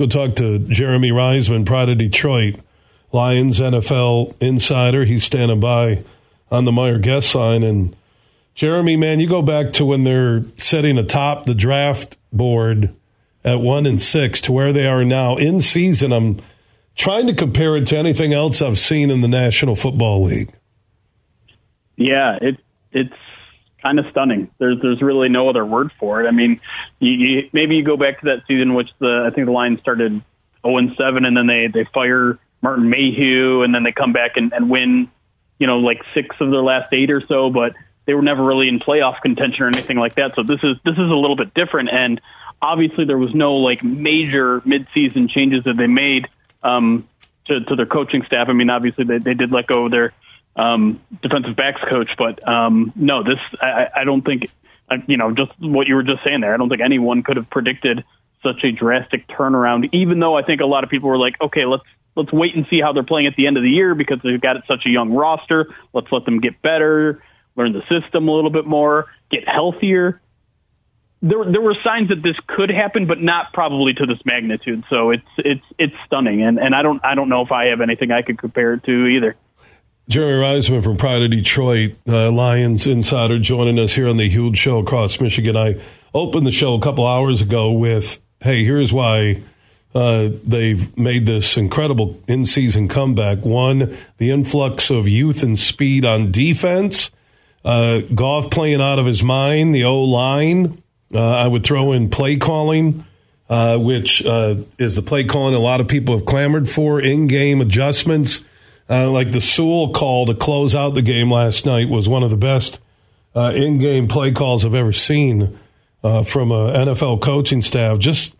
go talk to Jeremy Reisman, Pride of Detroit, Lions NFL insider. He's standing by on the Meijer guest line. And Jeremy, man, you go back to when they're sitting atop the draft board at one and six to where they are now in season. I'm trying to compare it to anything else I've seen in the National Football League. Yeah, it it's kind of stunning. There's there's really no other word for it. I mean, you, you, maybe you go back to that season which the I think the Lions started 0 and 7, and then they they fire Martin Mayhew, and then they come back and, and win, you know, like six of their last eight or so, but they were never really in playoff contention or anything like that. So this is this is a little bit different, and obviously there was no like major midseason changes that they made um, to, to their coaching staff. I mean, obviously they, they did let go of their um, defensive backs coach. But um, no, this I, I don't think uh, you know just what you were just saying there. I don't think anyone could have predicted such a drastic turnaround. Even though I think a lot of people were like, okay, let's let's wait and see how they're playing at the end of the year because they've got such a young roster. Let's let them get better, learn the system a little bit more, get healthier. There, there were signs that this could happen, but not probably to this magnitude. So it's it's it's stunning, and and I don't I don't know if I have anything I could compare it to either. Jeremy Reisman from Pride of Detroit, uh, Lions insider, joining us here on the huge show across Michigan. I opened the show a couple hours ago with, "Hey, here's why uh, they've made this incredible in-season comeback. One, the influx of youth and speed on defense. Uh, playing out of his mind. The O line. Uh, I would throw in play calling." Uh, which uh, is the play calling a lot of people have clamored for, in game adjustments uh, like the Sewell call to close out the game last night was one of the best uh, in-game play calls I've ever seen uh, from a NFL coaching staff. Just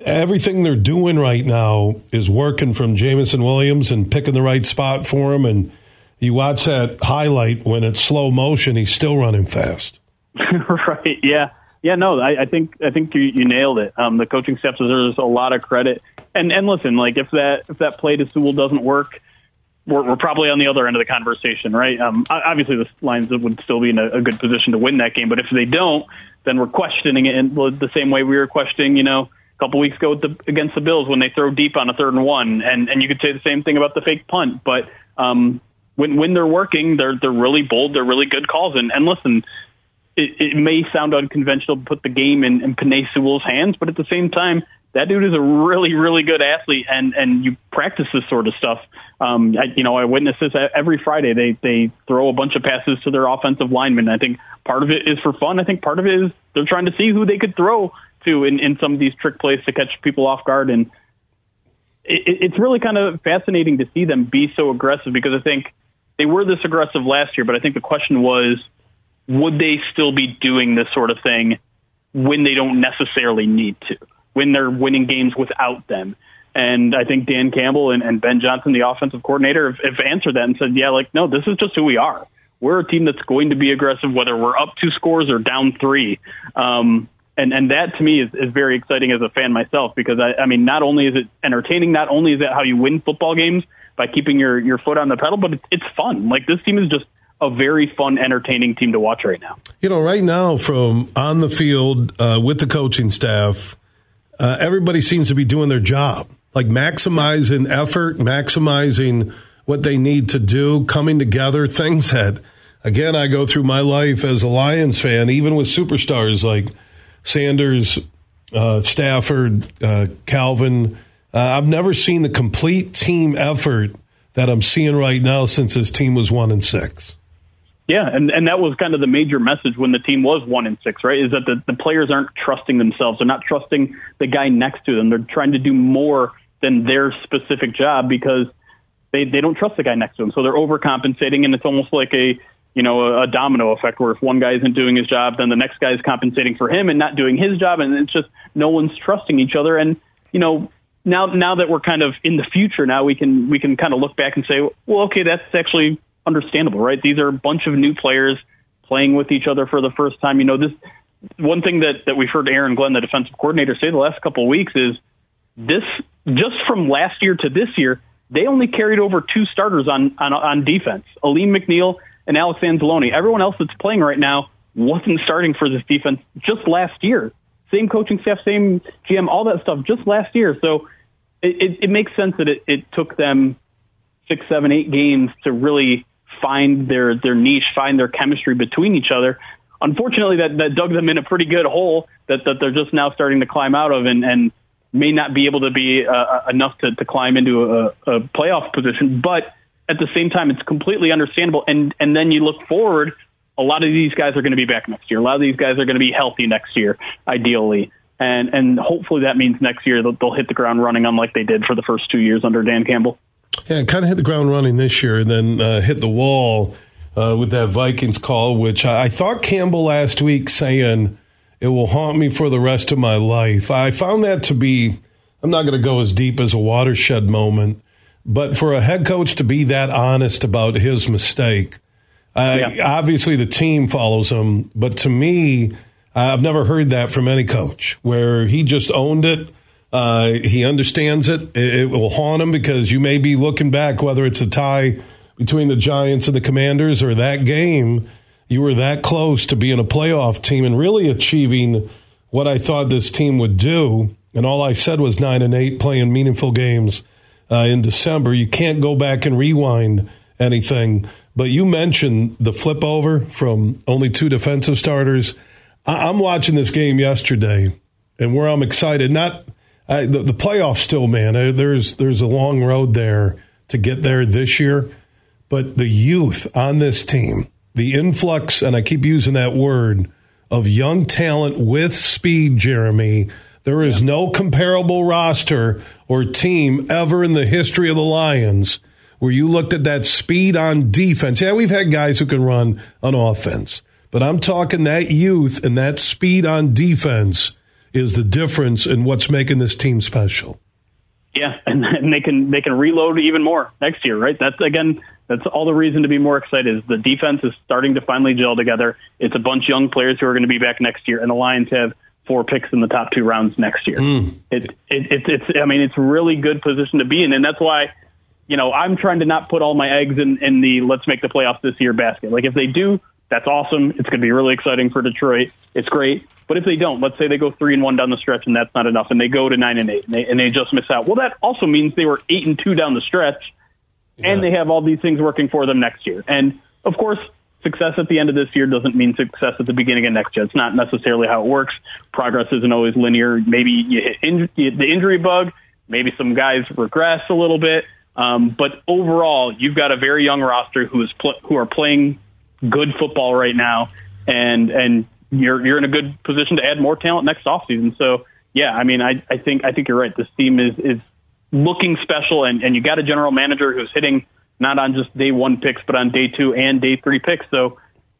everything they're doing right now is working from Jameson Williams and picking the right spot for him. And you watch that highlight when it's slow motion, he's still running fast. right? Yeah. Yeah, no, I, I think I think you, you nailed it. Um, the coaching staff deserves a lot of credit. And and listen, like if that if that play to Sewell doesn't work, we're, we're probably on the other end of the conversation, right? Um, obviously, the Lions would still be in a, a good position to win that game, but if they don't, then we're questioning it in the same way we were questioning, you know, a couple weeks ago the, against the Bills when they throw deep on a third and one, and and you could say the same thing about the fake punt, but um, when when they're working, they're they're really bold, they're really good calls, and and listen. It, it may sound unconventional to put the game in, in Penei Sewell's hands, but at the same time, that dude is a really, really good athlete, and and you practice this sort of stuff. Um, I, you know, I witness this every Friday. They they throw a bunch of passes to their offensive linemen. I think part of it is for fun. I think part of it is they're trying to see who they could throw to in, in some of these trick plays to catch people off guard. And it, it's really kind of fascinating to see them be so aggressive because I think they were this aggressive last year, but I think the question was, would they still be doing this sort of thing when they don't necessarily need to? When they're winning games without them. And I think Dan Campbell and, and Ben Johnson, the offensive coordinator, have, have answered that and said, yeah, like, no, this is just who we are. We're a team that's going to be aggressive, whether we're up two scores or down three. Um, and, and that to me is, is very exciting as a fan myself because I, I mean, not only is it entertaining, not only is it how you win football games by keeping your, your foot on the pedal, but it's, it's fun. Like this team is just a very fun, entertaining team to watch right now. You know, right now from on the field uh, with the coaching staff, uh, everybody seems to be doing their job, like maximizing effort, maximizing what they need to do, coming together, things that, again, I go through my life as a Lions fan, even with superstars like Sanders, uh, Stafford, uh, Calvin. Uh, I've never seen the complete team effort that I'm seeing right now since this team was one and six. Yeah, and, and that was kind of the major message when the team was one in six, right? Is that the, the players aren't trusting themselves. They're not trusting the guy next to them. They're trying to do more than their specific job because they, they don't trust the guy next to them. So they're overcompensating, and it's almost like a you know a, a domino effect where if one guy isn't doing his job, then the next guy is compensating for him and not doing his job, and it's just no one's trusting each other. And you know now now that we're kind of in the future, now we can we can kind of look back and say, well, okay, that's actually understandable, right? These are a bunch of new players playing with each other for the first time. You know, this one thing that, that we've heard Aaron Glenn, the defensive coordinator, say the last couple of weeks is this just from last year to this year, they only carried over two starters on on, on defense, Alim McNeil and Alex Anzalone. Everyone else that's playing right now wasn't starting for this defense just last year. same coaching staff, same GM, all that stuff just last year. So it, it, it makes sense that it, it took them six, seven, eight games to really find their their niche, find their chemistry between each other. Unfortunately, that that dug them in a pretty good hole that that they're just now starting to climb out of, and and may not be able to be uh, uh enough to, to climb into a, a playoff position. But at the same time, it's completely understandable. And and then you look forward. A lot of these guys are going to be back next year. A lot of these guys are going to be healthy next year, ideally and and hopefully that means next year they'll, they'll hit the ground running, unlike they did for the first two years under Dan Campbell. Yeah, kind of hit the ground running this year, and then uh, hit the wall uh, with that Vikings call, which I, I, thought Campbell last week saying it will haunt me for the rest of my life. I found that to be, I'm not going to go as deep as a watershed moment, but for a head coach to be that honest about his mistake, uh, yeah. obviously the team follows him, but to me I've never heard that from any coach where he just owned it. Uh, he understands it. it. it. will haunt him because you may be looking back, whether it's a tie between the Giants and the Commanders or that game, you were that close to being a playoff team and really achieving what I thought this team would do. And all I said was nine and eight playing meaningful games uh, in December. You can't go back and rewind anything. But you mentioned the flip over from only two defensive starters I'm watching this game yesterday, and where I'm excited, not I, the, the playoffs still, man. There's there's a long road there to get there this year, but the youth on this team, the influx, and I keep using that word of young talent with speed, Jeremy. There is no comparable roster or team ever in the history of the Lions where you looked at that speed on defense. Yeah, we've had guys who can run on offense. But I'm talking that youth and that speed on defense is the difference in what's making this team special. Yeah, and, and they can they can reload even more next year, right? That's again, that's all the reason to be more excited. Is the defense is starting to finally gel together. It's a bunch of young players who are going to be back next year, and the Lions have four picks in the top two rounds next year. Mm. It, it, it, it's I mean it's really good position to be in, and that's why you know I'm trying to not put all my eggs in in the let's make the playoffs this year basket. Like if they do that's awesome. It's going to be really exciting for Detroit. It's great. But if they don't, let's say they go three and one down the stretch and that's not enough, and they go to nine and eight and they, and they just miss out. Well, that also means they were eight and two down the stretch, yeah. and they have all these things working for them next year. And of course, success at the end of this year doesn't mean success at the beginning of next year. It's not necessarily how it works. Progress isn't always linear. Maybe you hit in, the injury bug. Maybe some guys regress a little bit. Um, but overall, you've got a very young roster who is pl- who are playing good football right now, and and you're you're in a good position to add more talent next offseason. So yeah, I mean, I I think I think you're right. This team is is looking special, and and you got a general manager who's hitting not on just day one picks, but on day two and day three picks. So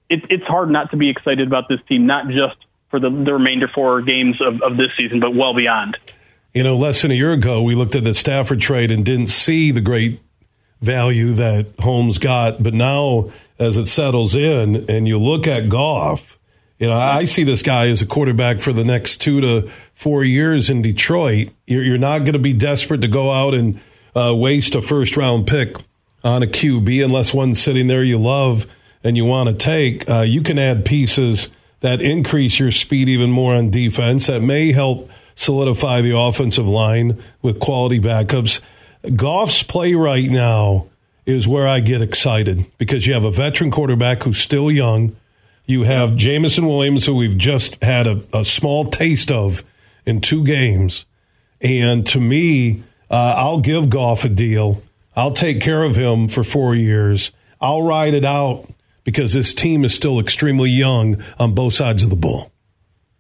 it, it's hard not to be excited about this team, not just for the, the remainder four games of, of this season, but well beyond. You know, less than a year ago, we looked at the Stafford trade and didn't see the great value that Holmes got, but now as it settles in and you look at Goff, you know, I see this guy as a quarterback for the next two to four years in Detroit. You're, you're not going to be desperate to go out and uh, waste a first round pick on a QB unless one's sitting there you love and you want to take. Uh, you can add pieces that increase your speed even more on defense that may help solidify the offensive line with quality backups. Goff's play right now is where I get excited because you have a veteran quarterback who's still young. You have Jameson Williams, who we've just had a, a small taste of in two games. And to me, uh, I'll give Goff a deal. I'll take care of him for four years. I'll ride it out because this team is still extremely young on both sides of the ball.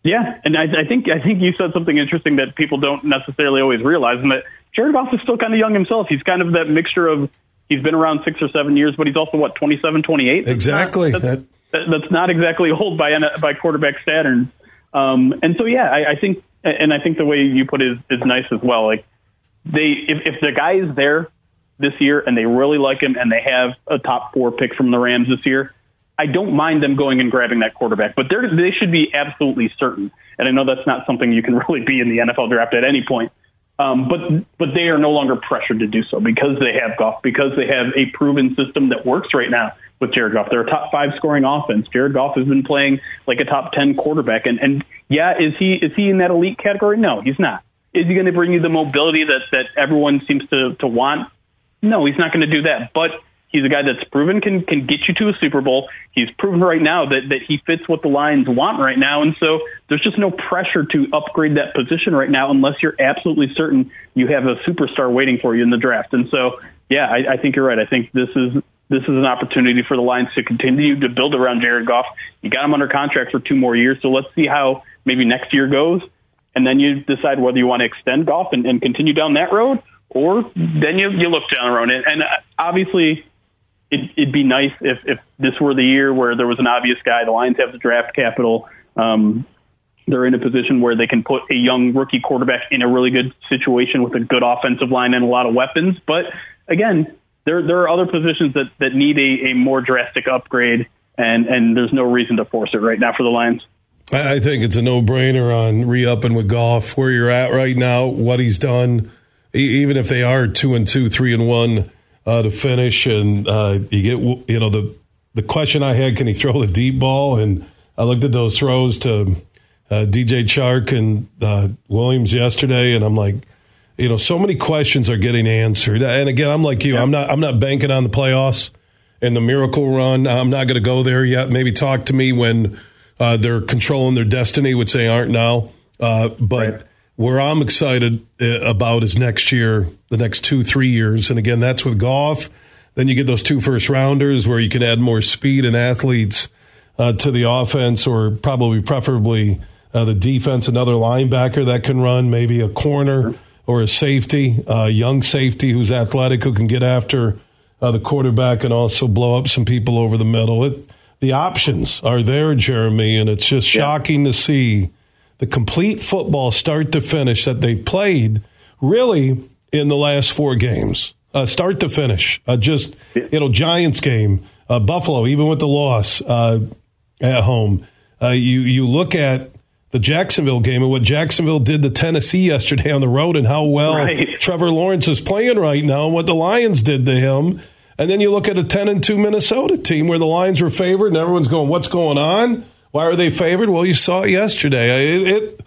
Yeah, and I, I think I think you said something interesting that people don't necessarily always realize, and that Jared Goff is still kind of young himself. He's kind of that mixture of He's been around six or seven years, but he's also what 27, 28. exactly. Not, that's, that's, not exactly old by by quarterback standards. Um, and so yeah, I, I think, and I think the way you put it is, is nice as well. Like they, if, if the guy is there this year and they really like him and they have a top four pick from the Rams this year, I don't mind them going and grabbing that quarterback, but they should be absolutely certain. And I know that's not something you can really be in the NFL draft at any point. Um, but but they are no longer pressured to do so because they have Goff, because they have a proven system that works right now with Jared Goff. They're a top five scoring offense. Jared Goff has been playing like a top ten quarterback, and and Yeah, is he is he in that elite category? No, he's not. Is he going to bring you the mobility that that everyone seems to to want? No, he's not going to do that. But he's a guy that's proven can can get you to a Super Bowl. He's proven right now that that he fits what the Lions want right now, and so there's just no pressure to upgrade that position right now unless you're absolutely certain you have a superstar waiting for you in the draft. And so, yeah, I, I think you're right. I think this is this is an opportunity for the Lions to continue to build around Jared Goff. You got him under contract for two more years, so let's see how maybe next year goes, and then you decide whether you want to extend Goff and, and continue down that road, or then you you look down the road. And, and obviously, it, it'd be nice if if this were the year where there was an obvious guy. The Lions have the draft capital. Um, they're in a position where they can put a young rookie quarterback in a really good situation with a good offensive line and a lot of weapons. But again, there there are other positions that that need a, a more drastic upgrade, and and there's no reason to force it right now for the Lions. I think it's a no brainer on re upping with Goff where you're at right now, what he's done. Even if they are two and two, three and one uh, to finish, and uh, you get you know the the question I had: Can he throw the deep ball? And I looked at those throws to uh, DJ Chark and uh, Williams yesterday, and I'm like, you know, so many questions are getting answered. And again, I'm like you. Yeah. I'm not. I'm not banking on the playoffs and the miracle run. I'm not going to go there yet. Maybe talk to me when uh, they're controlling their destiny, which they aren't now. Uh, but right. Where I'm excited uh, about is next year, the next two, three years, and again, that's with Goff. Then you get those two first rounders where you can add more speed and athletes uh, to the offense, or probably preferably uh, the defense, another linebacker that can run, maybe a corner or a safety, a young safety who's athletic who can get after uh, the quarterback and also blow up some people over the middle. It, the options are there, Jeremy, and it's just yeah. shocking to see the complete football start to finish that they've played really in the last four games, uh, start to finish. Uh, just you know, Giants game, uh, Buffalo, even with the loss uh, at home. Uh, you you look at the Jacksonville game and what Jacksonville did to Tennessee yesterday on the road and how well right. Trevor Lawrence is playing right now and what the Lions did to him. And then you look at a 10 and 2 Minnesota team where the Lions were favored and everyone's going, what's going on? Why are they favored? Well, you saw it yesterday. It, it,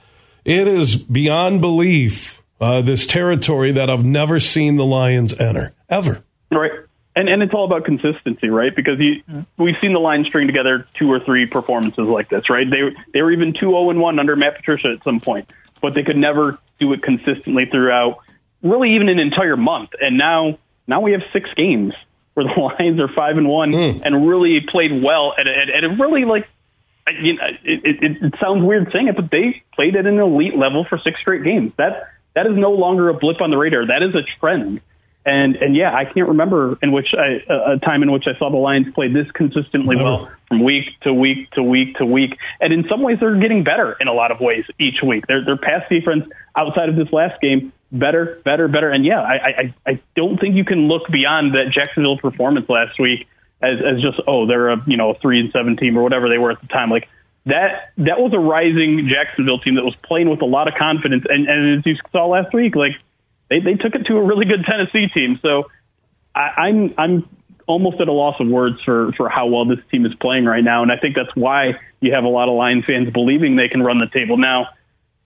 it is beyond belief, uh, this territory that I've never seen the Lions enter, ever. Right. And and it's all about consistency, right? Because you, we've seen the Lions string together two or three performances like this, right? They they were even two zero oh and one under Matt Patricia at some point, but they could never do it consistently throughout, really even an entire month. And now now we have six games where the Lions are five and one mm. and really played well at at, at a really like. You know, it, it, it sounds weird saying it, but they played at an elite level for six straight games. That that is no longer a blip on the radar. That is a trend and and yeah, I can't remember in which I, a time in which I saw the Lions play this consistently Never. well mm-hmm. from week to week to week to week. And in some ways, they're getting better in a lot of ways each week. Their their pass defense outside of this last game better, better, better. And yeah, I I, I don't think you can look beyond that Jacksonville performance last week as as just oh they're a you know a three and seven team or whatever they were at the time. Like that that was a rising Jacksonville team that was playing with a lot of confidence. And, and as you saw last week, like they they took it to a really good Tennessee team. So I, I'm I'm almost at a loss of words for for how well this team is playing right now, and I think that's why you have a lot of Lions fans believing they can run the table. Now,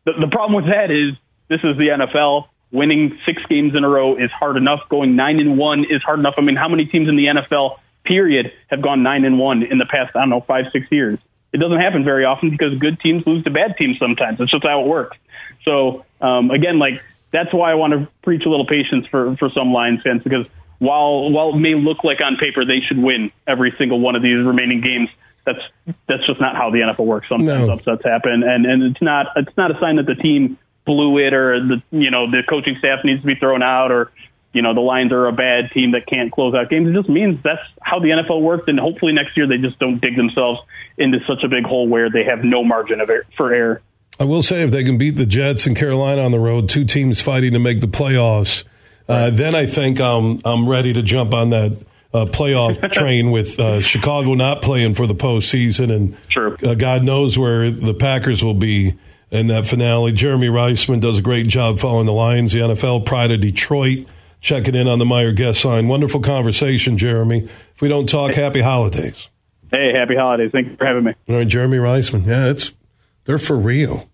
the, the problem with that is this is the NFL. Winning six games in a row is hard enough. Going nine and one is hard enough. I mean, how many teams in the NFL period have gone nine and one in the past? I don't know, five six years. It doesn't happen very often because good teams lose to bad teams sometimes. It's just how it works. So um, again, like that's why I want to preach a little patience for for some Lions fans because while while it may look like on paper they should win every single one of these remaining games, that's that's just not how the NFL works. Sometimes no. upsets happen, and and it's not it's not a sign that the team blew it or the you know the coaching staff needs to be thrown out or you know the Lions are a bad team that can't close out games. It just means that's how the NFL works, and hopefully next year they just don't dig themselves into such a big hole where they have no margin of error, for error. I will say if they can beat the Jets and Carolina on the road, two teams fighting to make the playoffs, uh, then I think I'm I'm ready to jump on that uh, playoff train with uh, Chicago not playing for the postseason, and. Uh, God knows where the Packers will be in that finale. Jeremy Reisman does a great job following the Lions, the NFL, Pride of Detroit. Checking in on the Meijer guest line. Wonderful conversation, Jeremy. If we don't talk, happy holidays. Hey, happy holidays. Thank you for having me. All right, Jeremy Reisman. Yeah, it's They're for real.